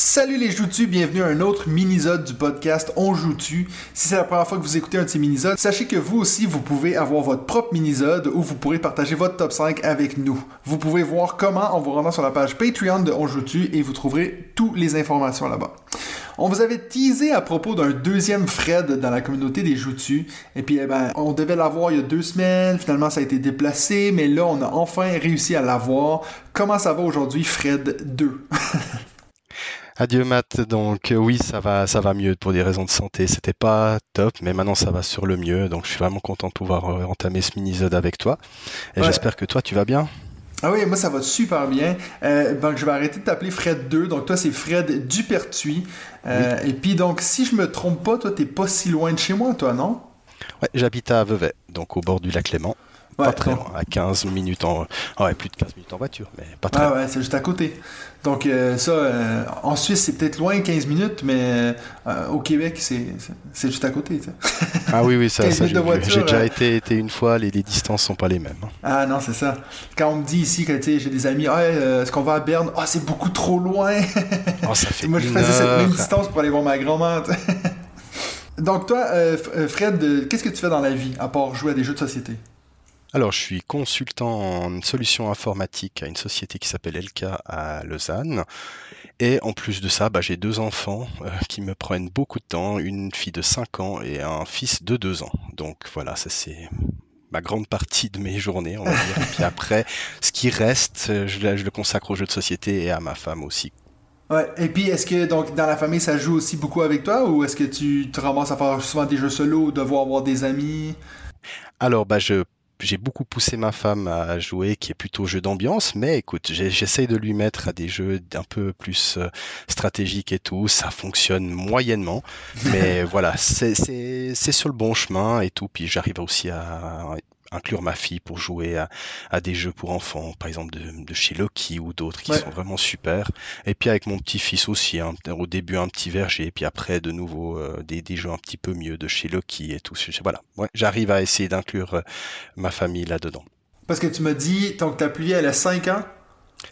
Salut les joutus, bienvenue à un autre minisode du podcast On joue-tu? Si c'est la première fois que vous écoutez un de ces minisodes, sachez que vous aussi vous pouvez avoir votre propre minisode où vous pourrez partager votre top 5 avec nous. Vous pouvez voir comment en vous rendant sur la page Patreon de On joue-tu et vous trouverez toutes les informations là-bas. On vous avait teasé à propos d'un deuxième Fred dans la communauté des joutus. Et puis, eh ben, on devait l'avoir il y a deux semaines. Finalement, ça a été déplacé. Mais là, on a enfin réussi à l'avoir. Comment ça va aujourd'hui, Fred 2? Adieu Matt, donc euh, oui ça va ça va mieux pour des raisons de santé, c'était pas top mais maintenant ça va sur le mieux donc je suis vraiment content de pouvoir euh, entamer ce mini-zode avec toi et j'espère que toi tu vas bien. Ah oui, moi ça va super bien. Euh, donc je vais arrêter de t'appeler Fred 2. Donc toi c'est Fred Dupertuis. Euh, Et puis donc si je me trompe pas, toi t'es pas si loin de chez moi, toi, non? Ouais, j'habite à Vevey, donc au bord du lac Léman pas très loin, à 15 minutes en. Ouais, plus de 15 minutes en voiture, mais pas très Ah ouais, c'est juste à côté. Donc, euh, ça, euh, en Suisse, c'est peut-être loin 15 minutes, mais euh, au Québec, c'est juste à côté. Ah oui, oui, ça, ça j'ai déjà été, été, une fois, les, les, distances sont pas les mêmes. Hein. Ah non, c'est ça. Quand on me dit ici que j'ai des amis, ah, est-ce qu'on va à Berne? Ah, c'est beaucoup trop loin. Oh, ça fait Moi, je faisais cette même distance pour aller voir ma grand-mère. Donc, toi, Fred, qu'est-ce que tu fais dans la vie, à part jouer à des jeux de société? Alors, je suis consultant en solutions informatiques à une société qui s'appelle Elka à Lausanne. Et en plus de ça, bah, j'ai deux enfants euh, qui me prennent beaucoup de temps, une fille de 5 ans et un fils de 2 ans. Donc voilà, ça c'est ma grande partie de mes journées, on va dire. Et puis après, ce qui reste, je, le consacre aux jeux de société et à ma femme aussi. Ouais. Et puis, est-ce que donc dans la famille, ça joue aussi beaucoup avec toi ou est-ce que tu te ramasses à faire souvent des jeux solo ou devoir avoir des amis? Alors, bah, je j'ai beaucoup poussé ma femme à jouer, qui est plutôt jeu d'ambiance, mais écoute, j'essaye de lui mettre à des jeux un peu plus euh, stratégiques et tout. Ça fonctionne moyennement, mais voilà, c'est sur le bon chemin et tout. Puis j'arrive aussi à inclure ma fille pour jouer à, des jeux pour enfants, par exemple de, chez Loki ou d'autres qui sont vraiment super. Et puis avec mon petit-fils aussi, hein, au début un petit verger, et puis après de nouveau euh, des, jeux un petit peu mieux de chez Loki et tout. Voilà, ouais, j'arrive à essayer d'inclure euh, ma famille là-dedans. Parce que tu m'as dit, tant que ta pluie, elle a 5 ans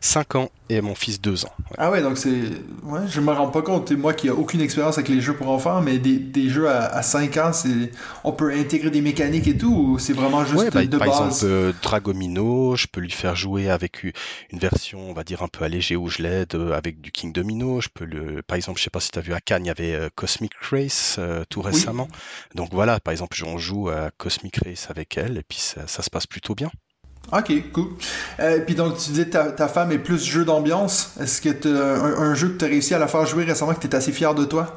5 ans et mon fils 2 ans. Ah ouais, donc c'est. Ouais, je me rends pas compte. Moi qui a aucune expérience avec les jeux pour enfants, mais des, des jeux à, à 5 ans, c'est on peut intégrer des mécaniques et tout, ou c'est vraiment juste bah, de par base? Par exemple, euh, Dragomino, je peux lui faire jouer avec une version, on va dire, un peu allégée où je l'aide avec du King Domino. Je peux le. Par exemple, je sais pas si tu as vu à Cannes, il y avait euh, Cosmic Race euh, tout récemment. Donc voilà, par exemple, on joue à Cosmic Race avec elle, et puis ça, ça se passe plutôt bien. Ok, cool. Euh, puis donc, tu disais ta, ta femme est plus jeu d'ambiance. Est-ce que tu un, jeu que tu as réussi à la faire jouer récemment que tu assez fier de toi?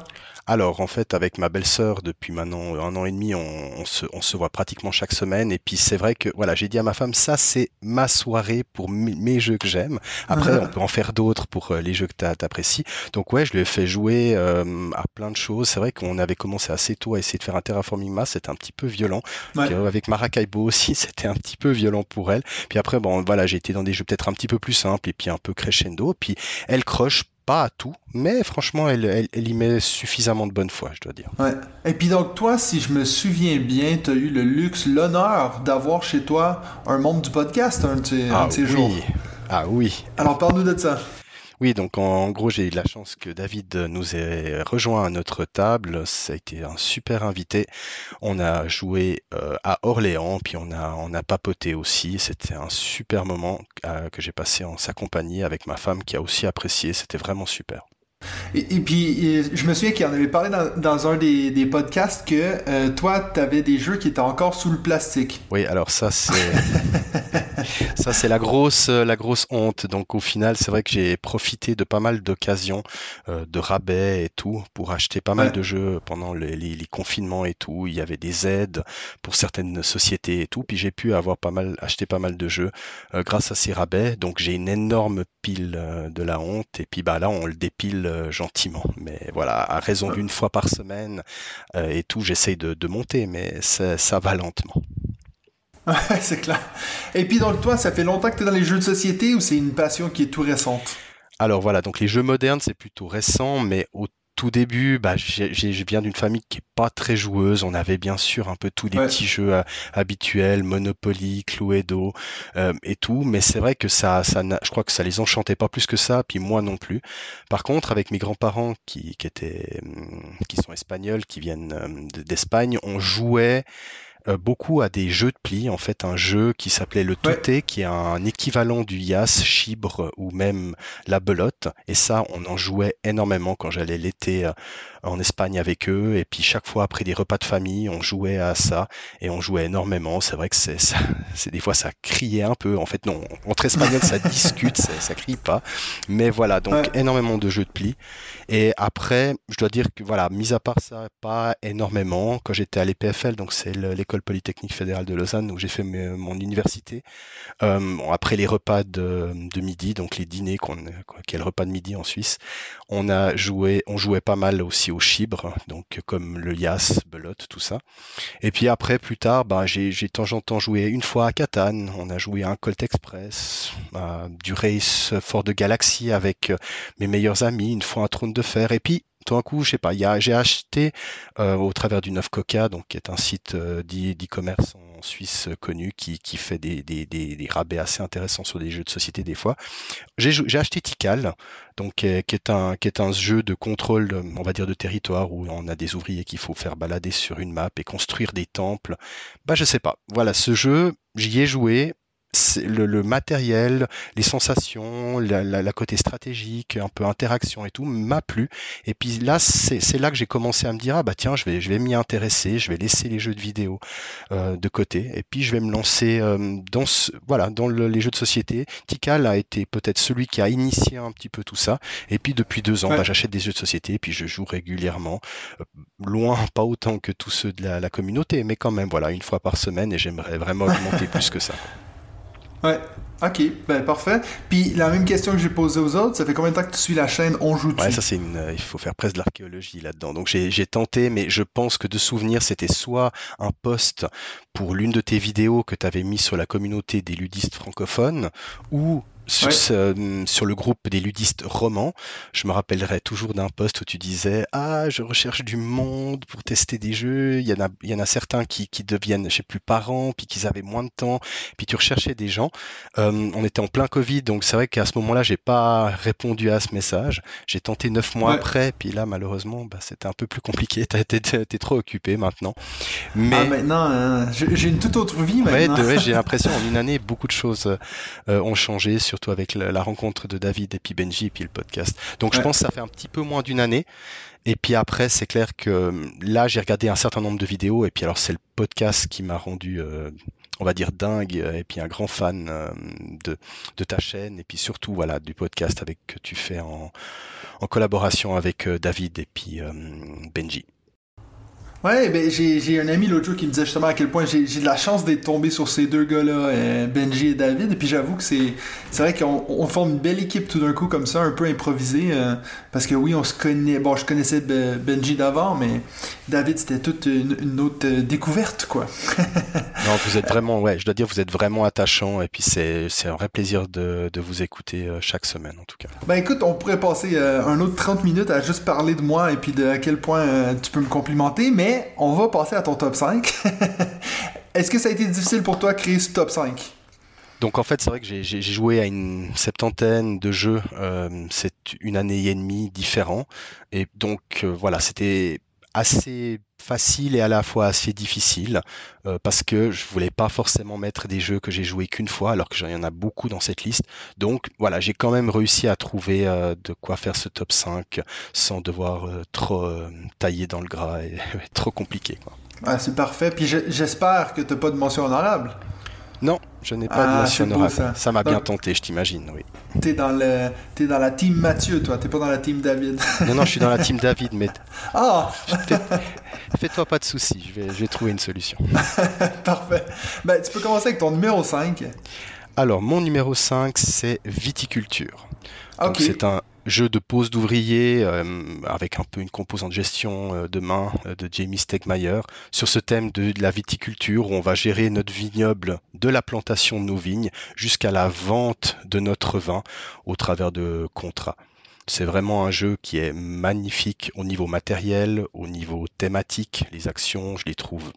Alors, en fait, avec ma belle-sœur, depuis maintenant un an et demi, on, se, on, se, voit pratiquement chaque semaine. Et puis, c'est vrai que, voilà, j'ai dit à ma femme, ça, c'est ma soirée pour mes, jeux que j'aime. Après, on peut en faire d'autres pour euh, les jeux que tu apprécies. Donc, ouais, je lui ai fait jouer euh, à plein de choses. C'est vrai qu'on avait commencé assez tôt à essayer de faire un Terraforming Mars. C'était un petit peu violent. Ouais. Euh, avec Maracaibo aussi, c'était un petit peu violent pour elle. Puis après, bon, voilà, j'ai été dans des jeux peut-être un petit peu plus simples et puis un peu crescendo. Puis, elle croche pas à tout, mais franchement, elle, elle, y met suffisamment de bonne foi, je dois dire. Ouais. Et puis donc, toi, si je me souviens bien, tu as eu le luxe, l'honneur d'avoir chez toi un membre du podcast un de ces, ah, un de ces oui. jours. Ah oui. Alors, parle-nous de ça. Oui, donc en, gros, j'ai eu la chance que David nous ait rejoint à notre table. Ça a été un super invité. On a joué euh, à Orléans, puis on a, on a papoté aussi. C'était un super moment euh, que j'ai passé en sa compagnie avec ma femme qui a aussi apprécié. C'était vraiment super. Et, et, puis, je me souviens qu'il en avait parlé dans, dans un des, des, podcasts que euh, toi, tu avais des jeux qui étaient encore sous le plastique. Oui, alors ça, c'est ça, c'est la grosse, la grosse honte. Donc, au final, c'est vrai que j'ai profité de pas mal d'occasions, euh, de rabais et tout, pour acheter pas mal Ouais. de jeux pendant les, les- les confinements et tout. Il y avait des aides pour certaines sociétés et tout. Puis j'ai pu avoir pas mal, acheter pas mal de jeux euh, grâce à ces rabais. Donc, j'ai une énorme pile euh, de la honte. Et puis, bah là, on le dépile euh, gentiment. Mais voilà, à raison Ouais. d'une fois par semaine euh, et tout, j'essaye de, de monter, mais ça, ça va lentement. Ouais, c'est clair. Et puis donc, toi, ça fait longtemps que tu es dans les jeux de société ou c'est une passion qui est tout récente? Alors voilà, donc les jeux modernes, c'est plutôt récent, mais au tout début, bah, je viens d'une famille qui est pas très joueuse. On avait bien sûr un peu tous les petits jeux euh, habituels, Monopoly, Cluedo euh, et tout, mais c'est vrai que ça, ça, je crois que ça les enchantait pas plus que ça, puis moi non plus. Par contre, avec mes grands-parents qui, qui étaient, hum, qui sont espagnols, qui viennent euh, d'Espagne, on jouait beaucoup à des jeux de pli, en fait un jeu qui s'appelait le Touté, qui est un équivalent du Yas, Chibre ou même la Belote. Et ça, on en jouait énormément quand j'allais l'été euh, en Espagne avec eux. Et puis chaque fois après des repas de famille, on jouait à ça et on jouait énormément. C'est vrai que c'est, c'est des fois ça criait un peu. En fait, non, entre espagnol ça discute, ça, ça crie pas. Mais voilà, donc énormément de jeux de pli. Et après, je dois dire que voilà, mis à part ça, pas énormément. Quand j'étais à l'EPFL, donc c'est l'école polytechnique fédérale de Lausanne où j'ai fait mon université. Euh, après les repas de, midi, donc les dîners, qu'on, est le repas de midi en Suisse, on a joué, on jouait pas mal aussi au chibre, donc comme le Yas, Belote, tout ça. Et puis après, plus tard, bah, j'ai, de temps en temps joué une fois à Catane, on a joué à un Colt Express, à du race Fort de Galaxy avec euh, mes meilleurs amis, une fois un trône de fer, et puis tout d'un coup, je sais pas, j'ai acheté euh, au travers du Neuf Coca, donc qui est un site euh, d'e-commerce en Suisse connu qui, fait des, rabais assez intéressants sur des jeux de société des fois. J'ai acheté Tikal, donc qui est, un qui est un jeu de contrôle, on va dire de territoire où on a des ouvriers qu'il faut faire balader sur une map et construire des temples. Bah je sais pas. Voilà, ce jeu, j'y ai joué le, le, matériel, les sensations, la, la, côté stratégique, un peu interaction et tout m'a plu. Et puis là, c'est là que j'ai commencé à me dire ah bah tiens, je vais je vais m'y intéresser, je vais laisser les jeux de vidéo euh, de côté et puis je vais me lancer euh, dans ce, voilà dans les jeux de société. Tikal a été peut-être celui qui a initié un petit peu tout ça. Et puis depuis deux ans, bah, j'achète des jeux de société et puis je joue régulièrement, euh, loin pas autant que tous ceux de la, la communauté, mais quand même voilà une fois par semaine et j'aimerais vraiment augmenter plus que ça. Ouais. Ok, ben parfait. Puis la même question que j'ai posée aux autres, ça fait combien de temps que tu suis la chaîne On joue Ouais, ça c'est une. Euh, il faut faire presque de l'archéologie là-dedans. Donc j'ai tenté, mais je pense que de souvenir, c'était soit un post pour l'une de tes vidéos que tu avais mis sur la communauté des ludistes francophones, ou sur, sur, le groupe des ludistes romans, je me rappellerai toujours d'un post où tu disais Ah, je recherche du monde pour tester des jeux. Il y en a, il y en a certains qui, qui deviennent, je sais plus, parents, puis qu'ils avaient moins de temps, puis tu recherchais des gens. Euh, on était en plein Covid, donc c'est vrai qu'à ce moment-là, j'ai pas répondu à ce message. J'ai tenté neuf mois après, puis là, malheureusement, bah, c'était un peu plus compliqué. T'es es, trop occupé maintenant. Mais ah, maintenant, hein, j'ai une toute autre vie maintenant. Ouais, j'ai l'impression en une année, beaucoup de choses euh, ont changé sur avec la, rencontre de David et puis Benji et puis le podcast. Donc je pense que ça fait un petit peu moins d'une année. Et puis après, c'est clair que euh, là, j'ai regardé un certain nombre de vidéos et puis alors c'est le podcast qui m'a rendu, euh, on va dire dingue et puis un grand fan euh, de, de ta chaîne et puis surtout voilà du podcast avec que tu fais en, en collaboration avec David et puis Benji. Ouais, ben j'ai un ami l'autre jour qui me disait justement à quel point j'ai de la chance d'être tombé sur ces deux gars-là, euh, Benji et David. Et puis j'avoue que c'est vrai qu'on forme une belle équipe tout d'un coup comme ça, un peu improvisée. Euh, parce que oui, on se connaît. Bon, je connaissais Benji d'avant, mais David c'était toute une, autre euh, découverte, quoi. non, vous êtes vraiment, ouais, je dois dire, vous êtes vraiment attachant. Et puis c'est un vrai plaisir de, de, vous écouter chaque semaine, en tout cas. Ben écoute, on pourrait passer un autre 30 minutes à juste parler de moi et puis de à quel point tu peux me complimenter, mais on va passer à ton top 5. Est-ce que ça a été difficile pour toi de créer ce top 5? Donc en fait, c'est vrai que j'ai joué à une septantaine de jeux, euh, c'est une année et demie différents. Et donc euh, voilà, c'était assez facile et à la fois assez difficile euh, parce que je voulais pas forcément mettre des jeux que j'ai joué qu'une fois alors que j'en y en a beaucoup dans cette liste. Donc voilà, j'ai quand même réussi à trouver euh, de quoi faire ce top 5 sans devoir euh, trop tailler dans le gras et trop compliqué. Quoi. Ah, c'est parfait. Puis j'espère que tu n'as pas de mention honorable. Non, je n'ai pas de ah, mention honorable. Ça m'a bien tenté, je t'imagine, oui. T'es dans, le... es dans la team Mathieu, toi, t'es pas dans la team David. non, non, je suis dans la team David, mais. Ah Fais-toi pas de soucis, je vais, je vais trouver une solution. Parfait. Ben, tu peux commencer avec ton numéro 5. Alors, mon numéro 5, c'est viticulture. C'est un jeu de pose d'ouvrier euh, avec un peu une composante gestion euh, de main euh, de Jamie Stegmaier sur ce thème de, la viticulture où on va gérer notre vignoble de la plantation de nos vignes jusqu'à la vente de notre vin au travers de contrats. c'est vraiment un jeu qui est magnifique au niveau matériel, au niveau thématique. Les actions, je les trouve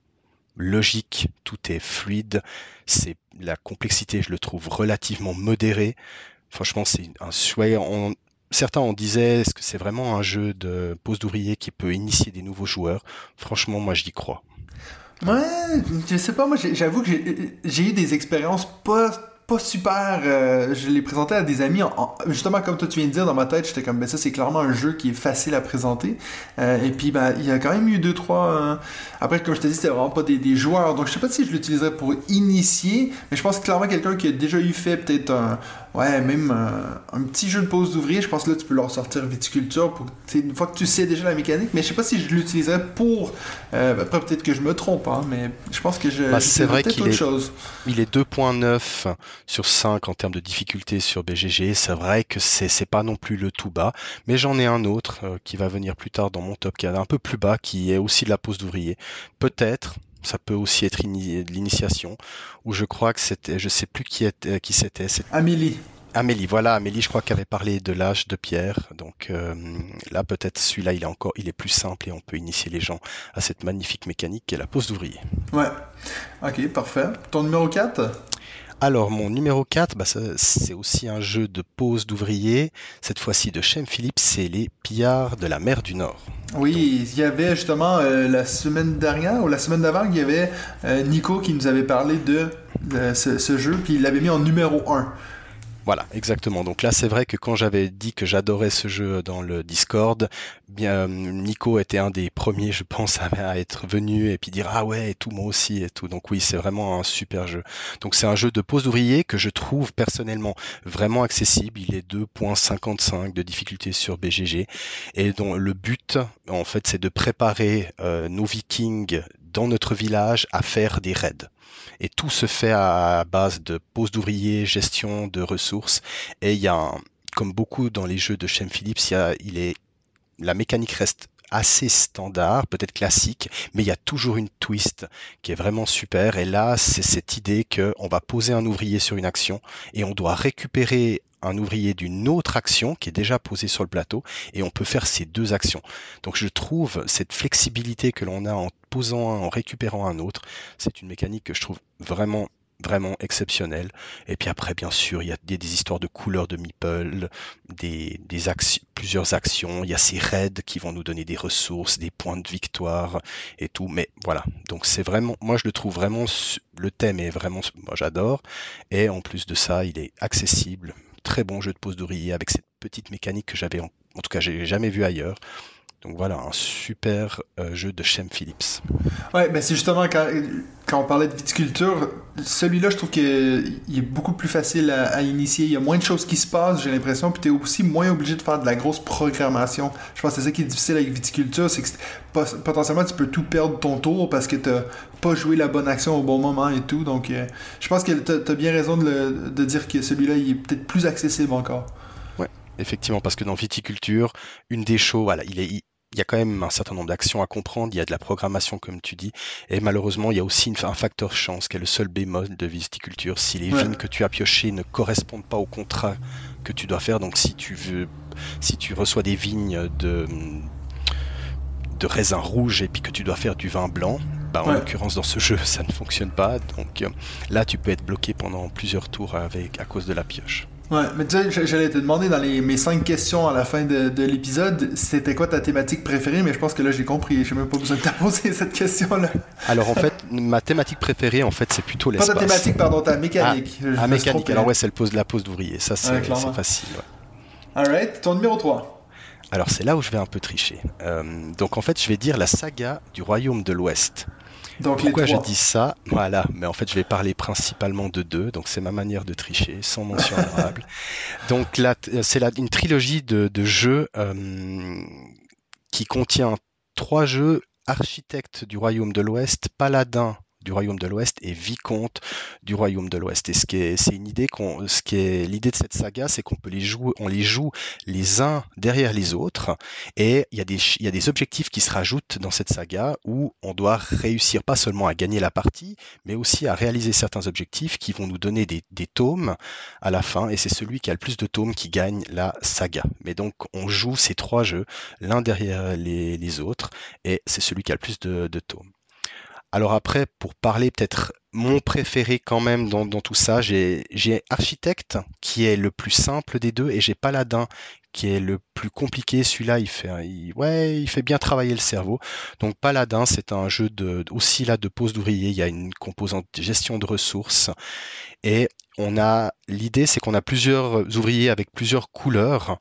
logiques, tout est fluide. C'est la complexité, je le trouve relativement modérée. Franchement, c'est un choix. Certains en disaient, est-ce que c'est vraiment un jeu de pose d'ouvrier qui peut initier des nouveaux joueurs? Franchement, moi, j'y crois. Ouais, je sais pas, moi, j'avoue que j'ai eu des expériences pas pas super. Euh, je l'ai présenté à des amis. justement, comme toi tu viens de dire, dans ma tête, j'étais comme, ben ça, c'est clairement un jeu qui est facile à présenter. Euh, et puis, ben, il y a quand même eu deux, trois. Euh, après, comme je te dis, c'était vraiment pas des, des, joueurs. Donc, je sais pas si je l'utiliserais pour initier, mais je pense que clairement quelqu'un qui a déjà eu fait peut-être un Ouais, même un petit jeu de pose d'ouvrier, je pense que là tu peux leur sortir viticulture pour une fois que tu sais déjà la mécanique, mais je sais pas si je l'utiliserais pour euh, après peut-être que je me trompe hein, mais je pense que je bah, c'est vrai qu'il est chose. il est 2.9 sur 5 en termes de difficulté sur BGG, c'est vrai que c'est c'est pas non plus le tout bas, mais j'en ai un autre euh, qui va venir plus tard dans mon top qui est un peu plus bas qui est aussi de la pose d'ouvrier. Peut-être ça peut aussi être de l'initiation, où je crois que c'était, je sais plus qui, était, qui c'était. Amélie. Amélie, voilà, Amélie, je crois qu'elle avait parlé de l'âge de pierre. Donc euh, là, peut-être celui-là, il est encore, il est plus simple et on peut initier les gens à cette magnifique mécanique qui est la pose d'ouvrier. Ouais. Ok, parfait. Ton numéro 4 alors, mon numéro 4, bah, c'est aussi un jeu de pose d'ouvrier. Cette fois-ci de Shem Phillips, c'est les pillards de la mer du Nord. Oui, il y avait justement euh, la semaine dernière ou la semaine d'avant, il y avait euh, Nico qui nous avait parlé de, ce, ce, jeu, puis il l'avait mis en numéro 1. Voilà, exactement. Donc là, c'est vrai que quand j'avais dit que j'adorais ce jeu dans le Discord, bien Nico était un des premiers, je pense, à, être venu et puis dire ah ouais et tout moi aussi et tout. Donc oui, c'est vraiment un super jeu. Donc c'est un jeu de pose d'ouvrier que je trouve personnellement vraiment accessible. Il est 2.55 de difficulté sur BGG et dont le but en fait c'est de préparer euh, nos Vikings dans notre village à faire des raids. Et tout se fait à base de pose d'ouvriers, gestion de ressources. Et il y a, comme beaucoup dans les jeux de Shem Phillips, il est, la mécanique reste assez standard, peut-être classique, mais il y a toujours une twist qui est vraiment super. Et là, c'est cette idée qu'on va poser un ouvrier sur une action et on doit récupérer un ouvrier d'une autre action qui est déjà posée sur le plateau et on peut faire ces deux actions. Donc je trouve cette flexibilité que l'on a en posant un, en récupérant un autre, c'est une mécanique que je trouve vraiment vraiment exceptionnelle. Et puis après, bien sûr, il y a des, histoires de couleurs de meeple, des, plusieurs actions. Il y a ces raids qui vont nous donner des ressources, des points de victoire et tout. Mais voilà. Donc c'est vraiment, moi je le trouve vraiment, le thème est vraiment, moi j'adore. Et en plus de ça, il est accessible, très bon jeu de pose d'ouvrier avec cette petite mécanique que j'avais, en, tout cas, j'ai jamais vu ailleurs. Donc voilà, un super euh, jeu de Shem Phillips. Ouais, mais c'est justement quand, quand, on parlait de viticulture, celui-là, je trouve qu'il est, beaucoup plus facile à, initier. Il y a moins de choses qui se passent, j'ai l'impression, puis tu es aussi moins obligé de faire de la grosse programmation. Je pense que c'est ça qui est difficile avec viticulture, c'est que potentiellement tu peux tout perdre ton tour parce que tu pas joué la bonne action au bon moment et tout. Donc euh, je pense que tu as, bien raison de, de dire que celui-là, il est peut-être plus accessible encore. Ouais, effectivement, parce que dans viticulture, une des choses, voilà, il est il y a quand même un certain nombre d'actions à comprendre, il y a de la programmation comme tu dis, et malheureusement il y a aussi un facteur chance qui est le seul bémol de viticulture. Si les vignes que tu as piochées ne correspondent pas au contrat que tu dois faire, donc si tu veux, si tu reçois des vignes de de raisin rouge et puis que tu dois faire du vin blanc, bah, en l'occurrence dans ce jeu ça ne fonctionne pas. Donc euh, là tu peux être bloqué pendant plusieurs tours avec à cause de la pioche. Ouais, mais tu sais, j'allais te demander dans les, mes cinq questions à la fin de, de l'épisode, c'était quoi ta thématique préférée, mais je pense que là j'ai compris, j'ai même pas besoin de te poser cette question-là. Alors en fait, ma thématique préférée, en fait, c'est plutôt l'espace. Pas ta thématique, pardon, ta mécanique. Ah, mécanique, alors ouais, c'est pose, la pose d'ouvrier, ça c'est facile. Ouais. Alright, ton numéro 3. Alors c'est là où je vais un peu tricher. Euh, donc en fait, je vais dire la saga du royaume de l'Ouest. Pourquoi je dis ça Voilà, mais en fait, je vais parler principalement de deux, donc c'est ma manière de tricher, sans mention honorable. donc là, c'est une trilogie de, jeux euh, qui contient trois jeux architectes du royaume de l'Ouest, paladin du royaume de l'Ouest et vicomte du royaume de l'Ouest. Et ce qui est, c'est une idée qu'on, ce qui l'idée de cette saga, c'est qu'on peut les jouer, on les joue les uns derrière les autres, et il y a des, objectifs qui se rajoutent dans cette saga où on doit réussir pas seulement à gagner la partie, mais aussi à réaliser certains objectifs qui vont nous donner des, tomes à la fin, et c'est celui qui a le plus de tomes qui gagne la saga. Mais donc on joue ces trois jeux l'un derrière les, autres, et c'est celui qui a le plus de tomes. Alors après, pour parler peut-être mon préféré quand même dans, tout ça, j'ai Architecte qui est le plus simple des deux et j'ai Paladin qui est le plus compliqué. Celui-là, il fait, ouais, il fait bien travailler le cerveau. Donc Paladin, c'est un jeu de aussi là de pose d'ouvrier. Il y a une composante de gestion de ressources et on a l'idée, c'est qu'on a plusieurs ouvriers avec plusieurs couleurs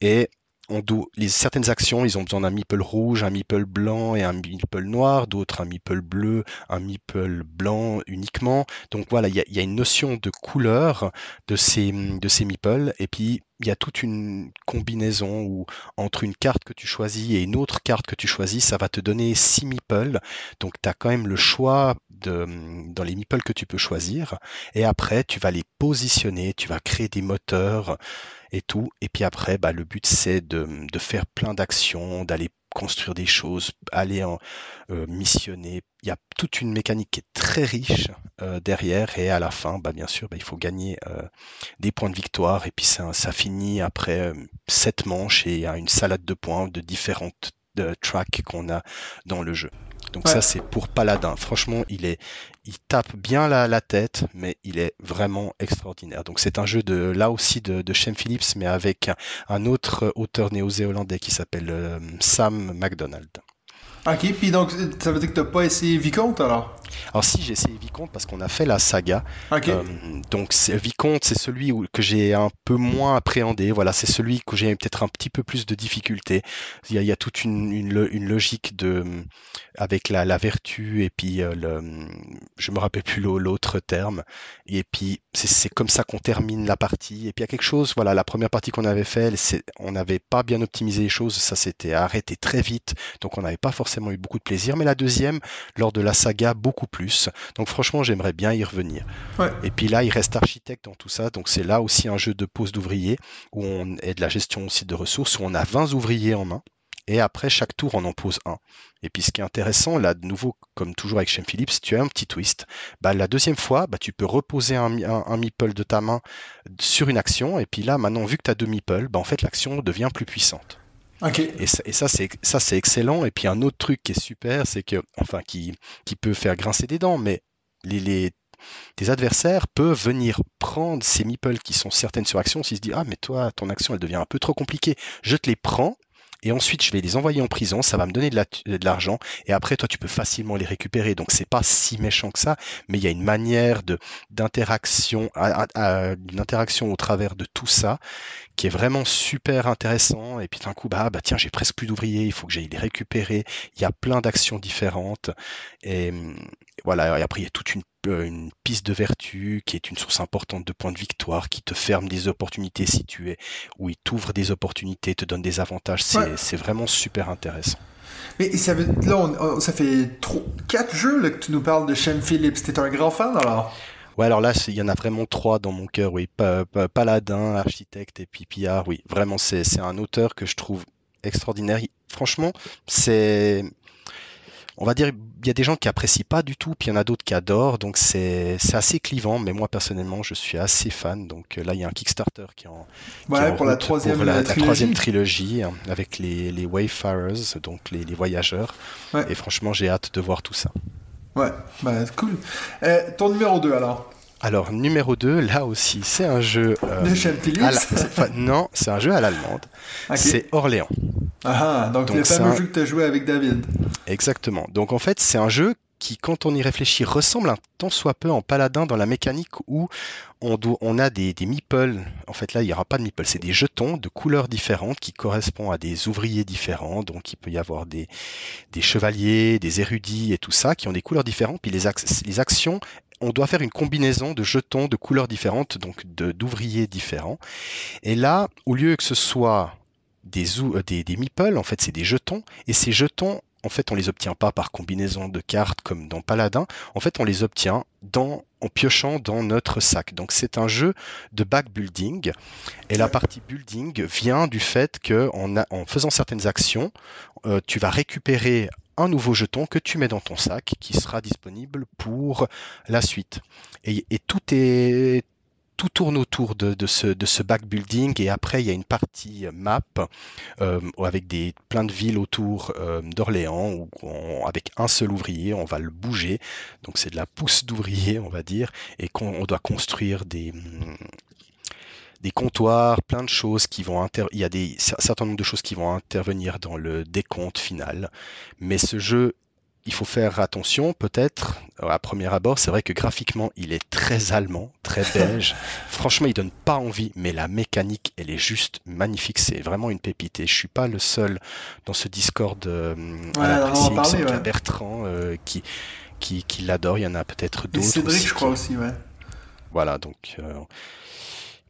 et on doit, les, certaines actions, ils ont besoin d'un meeple rouge, un meeple blanc et un meeple noir, d'autres un meeple bleu, un meeple blanc uniquement. Donc voilà, il y a, y a, une notion de couleur de ces, de ces meeples, et puis il y a toute une combinaison où entre une carte que tu choisis et une autre carte que tu choisis, ça va te donner six meeples. Donc tu as quand même le choix de, dans les meeples que tu peux choisir. Et après, tu vas les positionner, tu vas créer des moteurs et tout. Et puis après, bah, le but c'est de, de faire plein d'actions, d'aller construire des choses, aller en euh, missionner. Il y a toute une mécanique qui est très riche euh, derrière et à la fin, bah, bien sûr, bah, il faut gagner euh, des points de victoire et puis ça, ça finit après sept manches et à une salade de points de différentes tracks qu'on a dans le jeu. Donc ouais. ça c'est pour Paladin. Franchement, il est, il tape bien la, tête, mais il est vraiment extraordinaire. Donc c'est un jeu de là aussi de, de Shem Phillips, mais avec un, un autre auteur néo-zélandais qui s'appelle euh, Sam McDonald. Ok, puis donc ça veut dire que t'as pas essayé Vicomte alors? Alors si j'ai essayé Vicomte parce qu'on a fait la saga. Okay. Euh, donc Vicomte c'est celui où, que j'ai un peu moins appréhendé. Voilà, c'est celui que j'ai peut-être un petit peu plus de difficultés. Il y a, il y a toute une, une, une, logique de avec la, la vertu et puis euh, le, je me rappelle plus l'autre terme. Et puis c'est comme ça qu'on termine la partie. Et puis il y a quelque chose. Voilà, la première partie qu'on avait fait, on n'avait pas bien optimisé les choses. Ça s'était arrêté très vite, donc on n'avait pas forcément eu beaucoup de plaisir. Mais la deuxième, lors de la saga, beaucoup plus. Donc franchement, j'aimerais bien y revenir. Ouais. Et puis là, il reste architecte dans tout ça. Donc c'est là aussi un jeu de pose d'ouvriers où on est de la gestion aussi de ressources où on a 20 ouvriers en main. Et après, chaque tour, on en pose un. Et puis, ce qui est intéressant, là, de nouveau, comme toujours avec Shem Phillips, tu as un petit twist. Bah, la deuxième fois, bah, tu peux reposer un, un, un, meeple de ta main sur une action. Et puis là, maintenant, vu que tu as deux meeples, bah, en fait, l'action devient plus puissante. Et, ça, et ça, c'est ça, c'est excellent. Et puis un autre truc qui est super, c'est que, enfin, qui, qui peut faire grincer des dents, mais les, les tes adversaires peuvent venir prendre ces meeples qui sont certaines sur action. S'ils se disent ah mais toi ton action elle devient un peu trop compliquée. Je te les prends et ensuite je vais les envoyer en prison, ça va me donner de l'argent, et après toi tu peux facilement les récupérer. Donc c'est pas si méchant que ça, mais il y a une manière d'interaction, au travers de tout ça qui est vraiment super intéressant. Et puis d'un coup, bah, bah tiens, j'ai presque plus d'ouvriers, il faut que j'aille les récupérer. Il y a plein d'actions différentes. Et voilà, et après il y a toute une une piste de vertu qui est une source importante de points de victoire, qui te ferme des opportunités si tu es, où il t'ouvre des opportunités, te donne des avantages. C'est ouais. vraiment super intéressant. Mais ça, là, on, ça fait trop, quatre jeux là, que tu nous parles de Shem Phillips. T'es un grand fan alors? Ouais, alors là, il y en a vraiment trois dans mon cœur, oui. Paladin, Architecte et puis Pillard, oui. Vraiment, c'est un auteur que je trouve extraordinaire. Franchement, c'est on va dire, il y a des gens qui apprécient pas du tout, puis il y en a d'autres qui adorent, donc c'est assez clivant, mais moi personnellement, je suis assez fan. Donc là, il y a un Kickstarter qui est en, ouais, qui est en pour, la troisième, pour la, trilogie. la troisième trilogie hein, avec les, les Wayfarers, donc les, les voyageurs. Ouais. Et franchement, j'ai hâte de voir tout ça. Ouais, bah, cool. Euh, ton numéro 2 alors? Alors, numéro 2, là aussi, c'est un jeu. Euh, de Shem Phillips la... Non, c'est un jeu à l'allemande. Okay. C'est Orléans. Ah, donc, donc le fameux un... jeu que tu as joué avec David. Exactement. Donc, en fait, c'est un jeu qui, quand on y réfléchit, ressemble un tant soit peu en paladin dans la mécanique où on, doit, on a des, des meeples. En fait, là, il n'y aura pas de meeples, c'est des jetons de couleurs différentes qui correspondent à des ouvriers différents. Donc, il peut y avoir des, des chevaliers, des érudits et tout ça qui ont des couleurs différentes. Puis les, les actions on doit faire une combinaison de jetons de couleurs différentes, donc d'ouvriers différents. Et là, au lieu que ce soit des, des, des meeples, en fait, c'est des jetons, et ces jetons en fait, on les obtient pas par combinaison de cartes comme dans Paladin. En fait, on les obtient en piochant dans notre sac. Donc, c'est un jeu de back building. Et la partie building vient du fait que en, faisant certaines actions, euh, tu vas récupérer un nouveau jeton que tu mets dans ton sac qui sera disponible pour la suite. Et tout est tout tourne autour de, ce, de ce backbuilding et après il y a une partie map euh, avec des plein de villes autour euh, d'Orléans où on, avec un seul ouvrier on va le bouger donc c'est de la pousse d'ouvrier on va dire et qu'on doit construire des des comptoirs, plein de choses qui vont inter... il y a des certain nombre de choses qui vont intervenir dans le décompte final. Mais ce jeu il faut faire attention, peut-être, à premier abord, c'est vrai que graphiquement, il est très allemand, très belge. Franchement, il donne pas envie, mais la mécanique, elle est juste magnifique. C'est vraiment une pépite. Et je suis pas le seul dans ce Discord euh, à l'apprécier. Ouais. Bertrand euh, qui, qui, qui l'adore. Il y en a peut-être d'autres. Cédric, je crois aussi, ouais. Voilà, donc euh,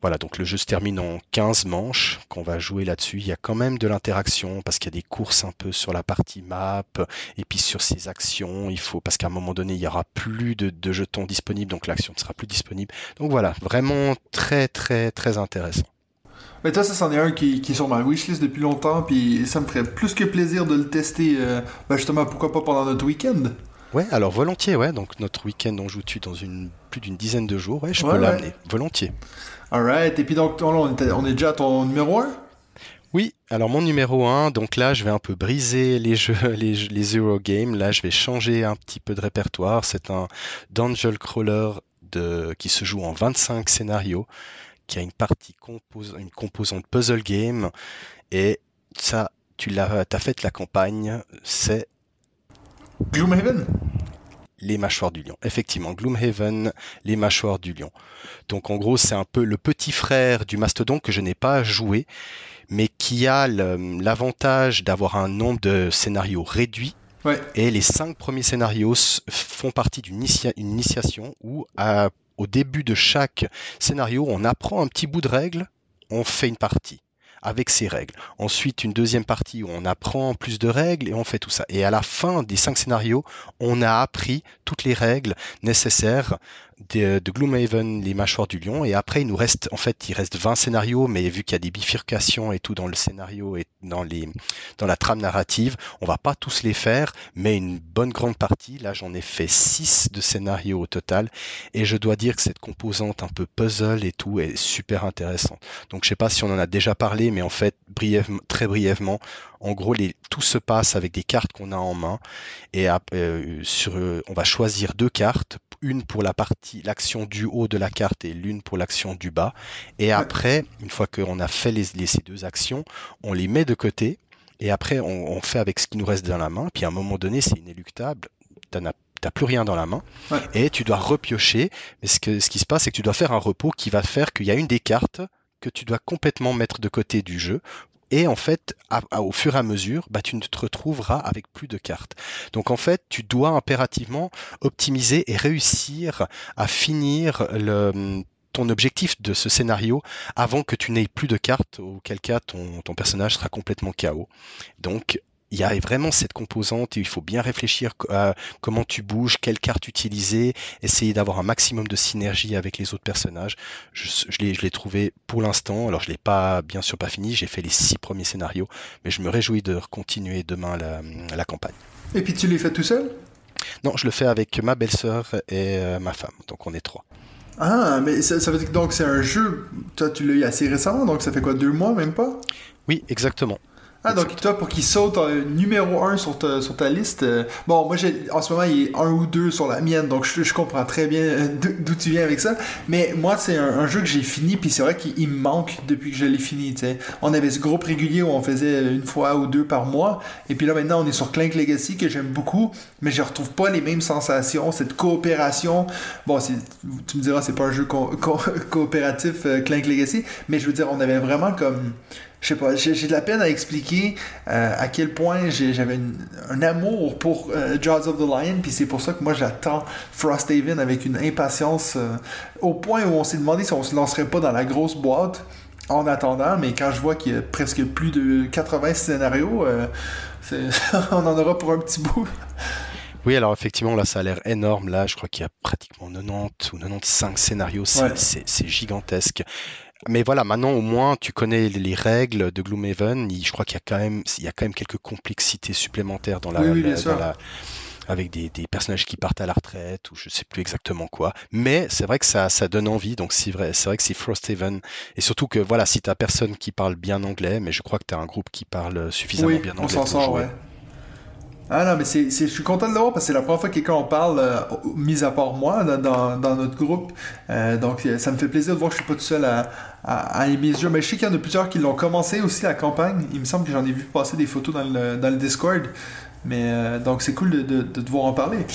voilà, donc le jeu se termine en 15 manches qu'on va jouer là-dessus. Il y a quand même de l'interaction parce qu'il y a des courses un peu sur la partie map et puis sur ces actions. Il faut parce qu'à un moment donné, il y aura plus de, de jetons disponibles, donc l'action ne sera plus disponible. Donc voilà, vraiment très très très intéressant. Mais toi, ça, c'en est un qui, qui, est sur ma wishlist depuis longtemps, puis ça me ferait plus que plaisir de le tester, euh, ben justement, pourquoi pas pendant notre week-end? Ouais, alors volontiers, ouais. Donc notre week-end, on joue dessus dans une plus d'une dizaine de jours? Ouais, je ouais, peux l'amener, volontiers. Alright, et puis donc on est, on est déjà à ton numéro 1 oui, alors mon numéro 1, donc là je vais un peu briser les jeux, les, les Eurogames, là je vais changer un petit peu de répertoire, c'est un Dungeon Crawler de, qui se joue en 25 scénarios, qui a une partie compos, une composante puzzle game, et ça, tu l'as, as fait la campagne, c'est... Gloomhaven? Les mâchoires du lion. Effectivement, Gloomhaven, les mâchoires du lion. Donc en gros, c'est un peu le petit frère du mastodon que je n'ai pas joué, mais qui a l'avantage d'avoir un nombre de scénarios réduit. Ouais. Et les cinq premiers scénarios font partie d'une initia initiation où, à, au début de chaque scénario, on apprend un petit bout de règle, on fait une partie avec ses règles. Ensuite, une deuxième partie où on apprend plus de règles et on fait tout ça. Et à la fin des cinq scénarios, on a appris toutes les règles nécessaires de, de Gloomhaven, les mâchoires du lion. Et après, il nous reste, en fait, il reste 20 scénarios, mais vu qu'il y a des bifurcations et tout dans le scénario et dans les, dans la trame narrative, on va pas tous les faire, mais une bonne grande partie. Là, j'en ai fait 6 de scénarios au total. Et je dois dire que cette composante un peu puzzle et tout est super intéressante. Donc, je sais pas si on en a déjà parlé, mais en fait, brièvement, très brièvement, en gros, les, tout se passe avec des cartes qu'on a en main et euh, sur, on va choisir deux cartes, une pour la partie, l'action du haut de la carte et l'une pour l'action du bas. Et après, une fois qu'on a fait les, les, ces deux actions, on les met de côté et après on, on, fait avec ce qui nous reste dans la main. Puis à un moment donné, c'est inéluctable. T'en as t'as plus rien dans la main ouais. et tu dois repiocher. Mais ce, que, ce qui se passe, c'est que tu dois faire un repos qui va faire qu'il y a une des cartes que tu dois complètement mettre de côté du jeu et en fait, au fur et à mesure, bah, tu te retrouveras avec plus de cartes. Donc en fait, tu dois impérativement optimiser et réussir à finir ton objectif de ce scénario avant que tu n'aies plus de cartes, auquel cas ton, ton personnage sera complètement KO. Donc il y a vraiment cette composante et il faut bien réfléchir à comment tu bouges, quelle carte utiliser, essayer d'avoir un maximum de synergie avec les autres personnages. Je, je l'ai trouvé pour l'instant, alors je l'ai pas bien sûr pas fini, j'ai fait les six premiers scénarios, mais je me réjouis de continuer demain la, la campagne. Et puis tu les fais tout seul? Non, je le fais avec ma belle-sœur et euh, ma femme, donc on est trois. Ah, mais ça, ça veut dire que donc c'est un jeu, toi tu l'as eu assez récemment, donc ça fait quoi, deux mois même pas? Oui, exactement. Ah, donc toi, pour qu'il saute euh, numéro 1 sur ta, sur ta liste, euh, bon, moi, j'ai, en ce moment, il est 1 ou 2 sur la mienne, donc je, je comprends très bien euh, d'où tu viens avec ça. Mais moi, c'est un, un, jeu que j'ai fini, puis c'est vrai qu'il me manque depuis que je l'ai fini, tu sais. On avait ce groupe régulier où on faisait une fois ou deux par mois, et puis là, maintenant, on est sur Clank Legacy, que j'aime beaucoup, mais je retrouve pas les mêmes sensations, cette coopération. Bon, tu me diras, c'est pas un jeu co co coopératif, euh, Clank Legacy, mais je veux dire, on avait vraiment comme je sais pas, j'ai de la peine à expliquer euh, à quel point j'avais un amour pour euh, Jaws of the Lion, puis c'est pour ça que moi j'attends Frosthaven avec une impatience euh, au point où on s'est demandé si on se lancerait pas dans la grosse boîte en attendant, mais quand je vois qu'il y a presque plus de 80 scénarios, euh, on en aura pour un petit bout. Oui, alors effectivement, là, ça a l'air énorme. Là, je crois qu'il y a pratiquement 90 ou 95 scénarios. C'est gigantesque. Mais voilà, maintenant au moins tu connais les règles de Gloomhaven. Je crois qu'il y a quand même, il y a quand même quelques complexités supplémentaires dans la, avec des, personnages qui partent à la retraite ou je sais plus exactement quoi. Mais c'est vrai que ça, ça donne envie. Donc c'est vrai, c'est vrai que c'est Frosthaven et surtout que voilà, si t'as personne qui parle bien anglais, mais je crois que tu as un groupe qui parle suffisamment bien anglais. On s'en sort, ouais. Ah non, mais c'est, je suis content de le voir parce que c'est la première fois que quelqu'un en parle, euh, mis à part moi, dans, dans notre groupe. Euh, donc ça me fait plaisir de voir que je suis pas tout seul à, à, aimer ce jeu. Mais je sais qu'il y en a plusieurs qui l'ont commencé aussi la campagne. Il me semble que j'en ai vu passer des photos dans le, dans le Discord. Mais euh, donc c'est cool de, de, de devoir en parler.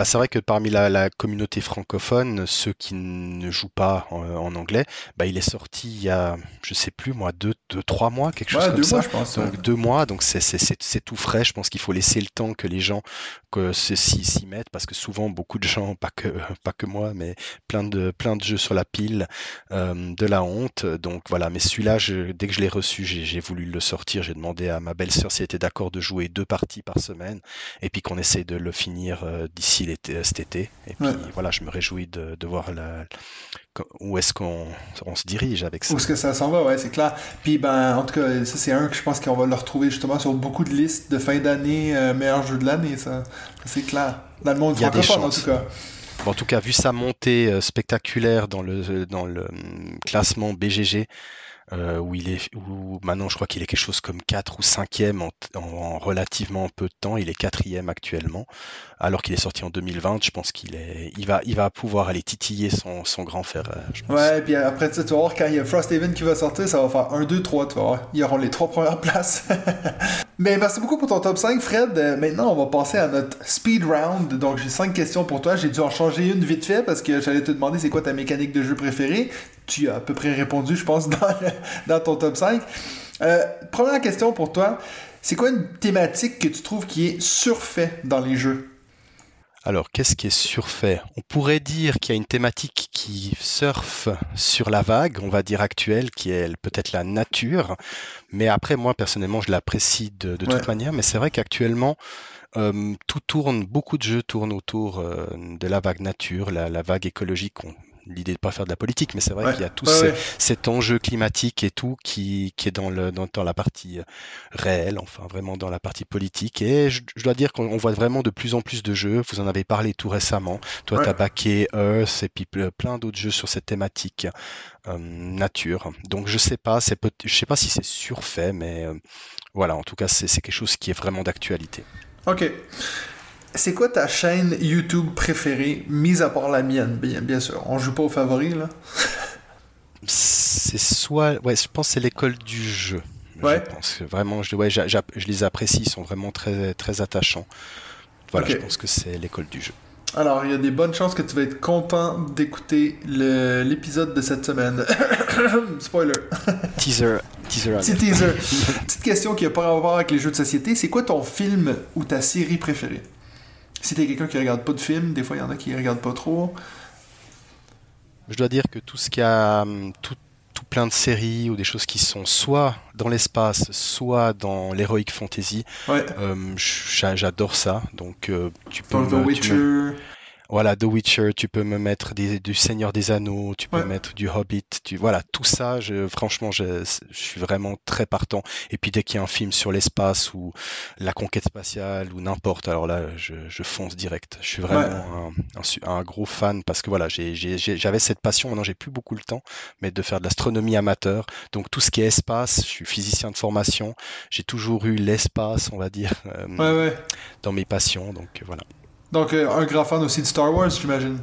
Bah, c'est vrai que parmi la, communauté francophone, ceux qui ne jouent pas en, anglais, bah, il est sorti il y a, je sais plus moi, deux, deux trois mois, quelque chose comme ça. Mois, je pense, donc deux mois, donc c'est tout frais. Je pense qu'il faut laisser le temps que les gens que s'y mettent, parce que souvent beaucoup de gens, pas que pas que moi, mais plein de plein de jeux sur la pile, euh, de la honte. Donc voilà, mais celui-là, dès que je l'ai reçu, j'ai voulu le sortir. J'ai demandé à ma belle-sœur si elle était d'accord de jouer deux parties par semaine, et puis qu'on essaie de le finir euh, cet été. Et puis voilà, je me réjouis de, de voir la, où est-ce qu'on on se dirige avec ça. Où est-ce que ça s'en va, ouais, c'est clair. Puis ben, en tout cas, ça c'est un que je pense qu'on va le retrouver justement sur beaucoup de listes de fin d'année, euh, meilleur jeu de l'année, ça, c'est clair. Dans le monde francophone, en tout cas. en tout cas, vu sa montée euh, spectaculaire dans le, dans le classement BGG, euh, où il est, où maintenant je crois qu'il est quelque chose comme 4 ou 5e en, en, relativement peu de temps. Il est quatrième actuellement, alors qu'il est sorti en 2020. Je pense qu'il est, il va, il va pouvoir aller titiller son, son grand frère. Euh, ouais, et puis après tu vas voir quand il y a Frosthaven qui va sortir, ça va faire 1, 2, 3, tu vois. Ils auront les trois premières places. Mais merci beaucoup pour ton top 5, Fred. Euh, maintenant, on va passer à notre speed round. Donc, j'ai 5 questions pour toi. J'ai dû en changer une vite fait parce que j'allais te demander c'est quoi ta mécanique de jeu préférée. Tu as à peu près répondu, je pense, dans, dans ton top 5. Euh, première question pour toi. C'est quoi une thématique que tu trouves qui est surfait dans les jeux? Alors, qu'est-ce qui est surfait? On pourrait dire qu'il y a une thématique qui surfe sur la vague, on va dire actuelle, qui est peut-être la nature. Mais après, moi, personnellement, je l'apprécie de, toute manière. Mais c'est vrai qu'actuellement, euh, tout tourne, beaucoup de jeux tournent autour euh, de la vague nature, la, la vague écologique l'idée de pas faire de la politique, mais c'est vrai qu'il y a tout cet enjeu climatique et tout qui, qui est dans, le, dans, dans, la partie euh, réelle, enfin vraiment dans la partie politique. Et je, dois dire qu'on voit vraiment de plus en plus de jeux. Vous en avez parlé tout récemment. Toi, tu as baqué Earth et puis plein d'autres jeux sur cette thématique euh, nature. Donc je sais pas, c'est je sais pas si c'est surfait, mais euh, voilà, en tout cas, c'est quelque chose qui est vraiment d'actualité. Ok. C'est quoi ta chaîne YouTube préférée, mise à part la mienne, bien, bien sûr. On joue pas aux favoris, là. c'est soit. Ouais, je pense que c'est l'école du jeu. Ouais. Je pense que vraiment, je, ouais, je les apprécie, ils sont vraiment très, très attachants. Voilà, je pense que c'est l'école du jeu. Alors, il y a des bonnes chances que tu vas être content d'écouter l'épisode de cette semaine. Spoiler. teaser. Teaser. Petit teaser. Petite question qui a pas rapport avec les jeux de société. C'est quoi ton film ou ta série préférée? Si t'es quelqu'un qui regarde pas de films, des fois il y en a qui regardent pas trop. Je dois dire que tout ce qui a hum, tout, tout plein de séries ou des choses qui sont soit dans l'espace, soit dans l'heroic fantasy, hum, j'adore ça. Donc euh, tu peux. The Witcher. Voilà, The Witcher, tu peux me mettre du Seigneur des Anneaux, tu peux mettre du Hobbit, tu voilà, tout ça, je, franchement, je, suis vraiment très partant. Et puis dès qu'il y a un film sur l'espace ou la conquête spatiale ou n'importe, alors là, je, fonce direct. Je suis vraiment un, gros fan parce que voilà, j'avais cette passion. Maintenant, j'ai plus beaucoup le temps, mais de faire de l'astronomie amateur. Donc tout ce qui est espace, je suis physicien de formation. J'ai toujours eu l'espace, on va dire, euh, dans mes passions. Donc voilà. Donc, euh, un grand fan aussi de Star Wars, j'imagine.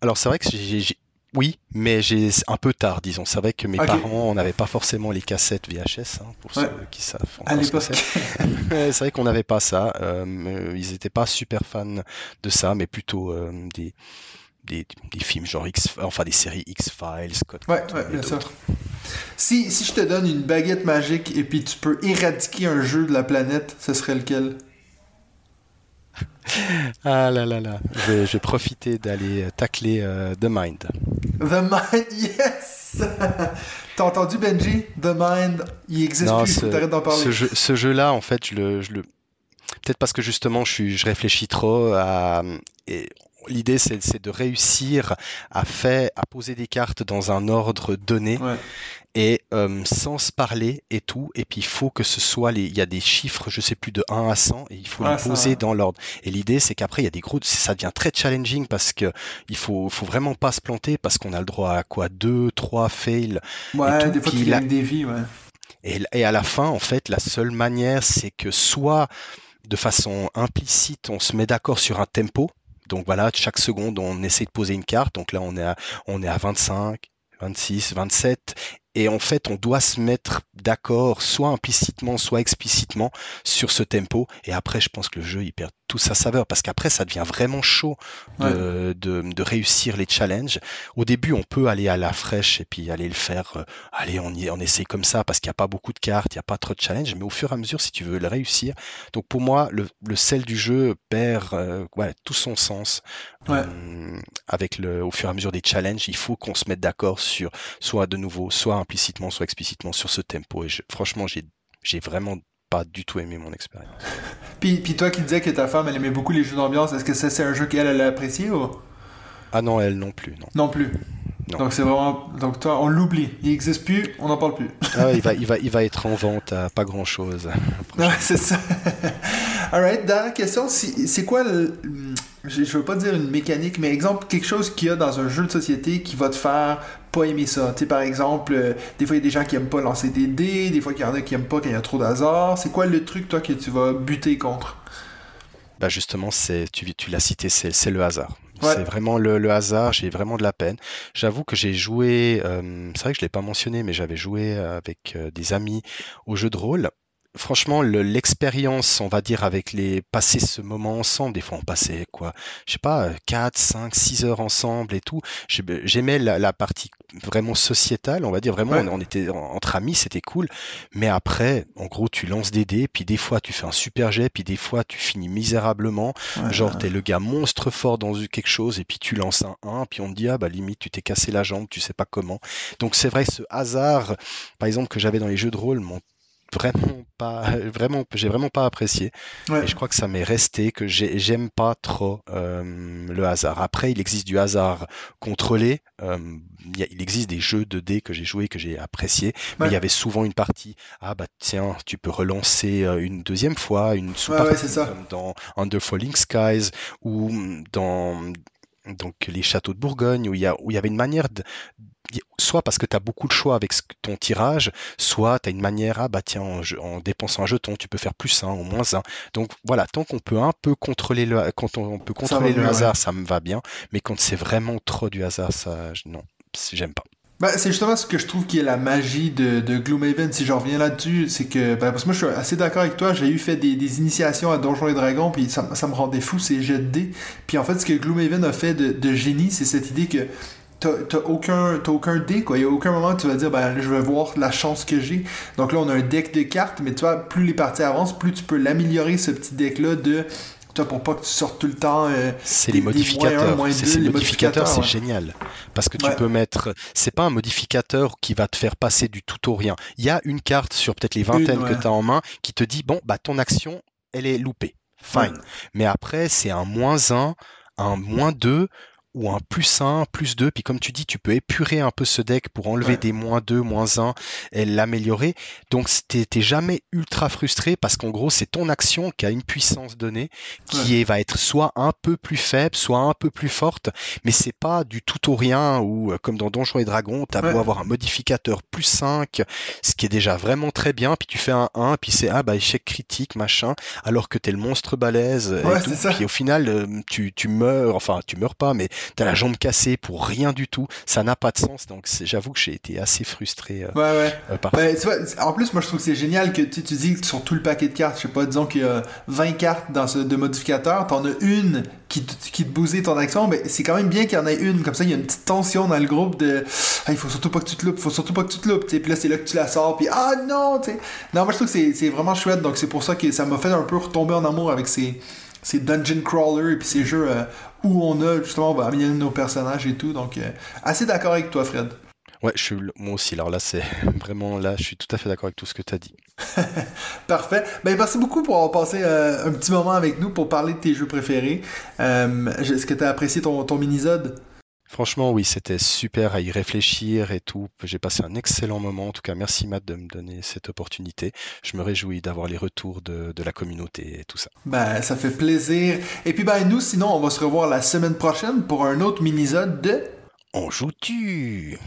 Alors, c'est vrai que j'ai. Oui, mais j'ai un peu tard, disons. C'est vrai que mes parents, on n'avait pas forcément les cassettes VHS, hein, pour ceux qui savent. C'est vrai qu'on n'avait pas ça. Euh, ils n'étaient pas super fans de ça, mais plutôt euh, des, des, films genre X, enfin des séries X-Files, Scott. Ouais, ouais bien sûr. Si, si je te donne une baguette magique et puis tu peux éradiquer un jeu de la planète, ce serait lequel? Ah là là là, je vais, je vais profiter d'aller tacler euh, The Mind. The Mind, yes T'as entendu Benji? The Mind, il existe Non, plus, ce, faut d'en parler. ce jeu, ce jeu-là, en fait, je le, je le... peut-être parce que justement, je, suis, je réfléchis trop à... et L'idée, c'est de réussir à faire, à poser des cartes dans un ordre donné Ouais. et euh, sans se parler et tout. Et puis il faut que ce soit les, il y a des chiffres, je sais plus de 1 à 100 et il faut les poser dans l'ordre. Et l'idée, c'est qu'après il y a des gros, ça devient très challenging parce que il faut, faut vraiment pas se planter parce qu'on a le droit à quoi, deux, trois fails. Ouais, tout, des fois tu la- des vies, ouais. Et, et à la fin, en fait, la seule manière, c'est que soit de façon implicite, on se met d'accord sur un tempo. Donc voilà, chaque seconde, on essaie de poser une carte. Donc là, on est à, on est à 25, 26, 27. Et en fait, on doit se mettre d'accord, soit implicitement, soit explicitement, sur ce tempo. Et après, je pense que le jeu, il perd toute sa saveur. Parce qu'après, ça devient vraiment chaud de, de, de réussir les challenges. Au début, on peut aller à la fraîche et puis aller le faire. euh, allez, on, y, on essaye comme ça parce qu'il n'y a pas beaucoup de cartes, il n'y a pas trop de challenges. Mais au fur et à mesure, si tu veux le réussir. Donc pour moi, le, le sel du jeu perd euh, ouais, tout son sens. Ouais. Euh, avec le, au fur et à mesure des challenges, il faut qu'on se mette d'accord sur soit de nouveau, soit implicitement, soit explicitement sur ce tempo. Et je- franchement, j'ai, vraiment pas du tout aimé mon expérience. Puis, puis toi qui disais que ta femme, elle aimait beaucoup les jeux d'ambiance, est-ce que c'est un jeu qu'elle, elle a apprécié ou? Ah non, elle non plus, non. non plus? Non. Donc c'est vraiment... Donc toi, on l'oublie. Il existe plus, on n'en parle plus. Ah, il, va, il, va, il va être en vente à pas grand chose. C'est ça. Alright, dernière question. C'est quoi le. Je, je veux pas dire une mécanique, mais exemple, quelque chose qu'il y a dans un jeu de société qui va te faire pas aimer ça. Tu sais, par exemple, euh, des fois, il y a des gens qui aiment pas lancer des dés, des fois, il y en a qui aiment pas quand il y a trop d'hasard. C'est quoi le truc, toi, que tu vas buter contre? Bah justement, c'est tu, tu l'as cité, c'est le hasard. Ouais. C'est vraiment le, le hasard, j'ai vraiment de la peine. J'avoue que j'ai joué, euh, c'est vrai que je l'ai pas mentionné, mais j'avais joué avec euh, des amis au jeu de rôle. Franchement, le- l'expérience, on va dire, avec les passer ce moment ensemble, des fois on passait quoi, je sais pas, 4, 5, 6 heures ensemble et tout. J'ai- J'aimais la, la partie vraiment sociétale, on va dire, vraiment, Ouais. on, on était en- entre amis, c'était cool. Mais après, en gros, tu lances des dés, puis des fois tu fais un super jet, puis des fois tu finis misérablement. Ouais, Genre, t'es le gars monstre fort dans quelque chose, et puis tu lances un 1, puis on te dit, ah bah limite, tu t'es cassé la jambe, tu sais pas comment. Donc c'est vrai, ce hasard, par exemple, que j'avais dans les jeux de rôle, m'ont vraiment pas, vraiment, j'ai vraiment pas apprécié. Ouais. Et je crois que ça m'est resté, que j'ai- j'aime pas trop euh, le hasard. Après, il existe du hasard contrôlé. euh, il existe des jeux de dés que j'ai joués, que j'ai appréciés. Mais il y avait souvent une partie, ah bah tiens, tu peux relancer euh, une deuxième fois, une sous-partie ouais, comme dans Under Falling Skies ou dans donc les châteaux de Bourgogne où il y a où il y avait une manière de soit parce que tu as beaucoup de choix avec ton tirage, soit tu as une manière, ah bah tiens, en, dépensant un jeton, tu peux faire plus un ou moins un. Donc voilà, tant qu'on peut un peu contrôler le, quand on, peut contrôler le hasard, ça me va bien, mais quand c'est vraiment trop du hasard, ça, non, j'aime pas. Ben, c'est justement ce que je trouve qui est la magie de, de Gloomhaven. Si je reviens là-dessus, c'est que, ben, parce que moi je suis assez d'accord avec toi, j'ai eu fait des, des initiations à Donjons et Dragons, puis ça, ça me rendait fou ces jets de dés. Puis en fait, ce que Gloomhaven a fait de, de génie, c'est cette idée que t'as aucun, t'as aucun dé, quoi. Il y a aucun moment où tu vas dire, ben, je vais voir la chance que j'ai. Donc là, on a un deck de cartes, mais tu vois, plus les parties avancent, plus tu peux l'améliorer, ce petit deck-là, de. Toi, pour pas que tu sortes tout le temps. euh, C'est Des- les modificateurs. C'est les modificateurs, c'est génial. Parce que tu Ouais. peux mettre. C'est pas un modificateur qui va te faire passer du tout au rien. Il y a une carte sur peut-être les vingtaines ouais. que tu as en main qui te dit bon, bah ton action, elle est loupée. Fine. Mais après, c'est un moins 1, un moins 2 ou un plus 1, plus 2. Puis comme tu dis, tu peux épurer un peu ce deck pour enlever Ouais. des moins 2, moins 1 et l'améliorer. Donc t'es jamais ultra frustré parce qu'en gros, c'est ton action qui a une puissance donnée qui est, va être soit un peu plus faible, soit un peu plus forte. Mais c'est pas du tout au rien ou euh, comme dans Donjons et Dragons, t'as Ouais. beau avoir un modificateur plus 5, ce qui est déjà vraiment très bien. Puis tu fais un 1, puis c'est ah bah échec critique, machin alors que t'es le monstre balèze et tout. Puis au final, euh, tu, tu meurs, enfin tu meurs pas, mais t'as la jambe cassée pour rien du tout. Ça n'a pas de sens. Donc j'avoue que j'ai été assez frustré euh, Ouais, ouais. euh, par vois, en plus, moi, je trouve que c'est génial que tu, tu dis que sur tout le paquet de cartes, je sais pas, disons qu'il y a 20 cartes dans ce, de modificateurs, t'en as une qui, te- qui te bousille ton action, ben, c'est quand même bien qu'il y en ait une, comme ça, il y a une petite tension dans le groupe de ah, il faut surtout pas que tu te loupes, faut surtout pas que tu te loupes, puis là, c'est là que tu la sors, puis ah non, tu sais. Non, moi, je trouve que c'est vraiment chouette, donc c'est pour ça que ça m'a fait un peu retomber en amour avec ces, ces dungeon crawler et puis ces jeux où on a justement on va améliorer nos personnages et tout. Donc assez d'accord avec toi, Fred. Ouais, je suis moi aussi. Alors là, c'est vraiment là, je suis tout à fait d'accord avec tout ce que tu as dit. Parfait. Ben, merci beaucoup pour avoir passé un petit moment avec nous pour parler de tes jeux préférés. Est-ce que tu as apprécié ton, ton mini-zode? Franchement, oui, c'était super à y réfléchir et tout. J'ai passé un excellent moment. En tout cas, merci Matt de me donner cette opportunité. Je me réjouis d'avoir les retours de, la communauté et tout ça. Ben, ça fait plaisir. Et puis, ben, nous, sinon, on va se revoir la semaine prochaine pour un autre mini-zode de... On joue-tu?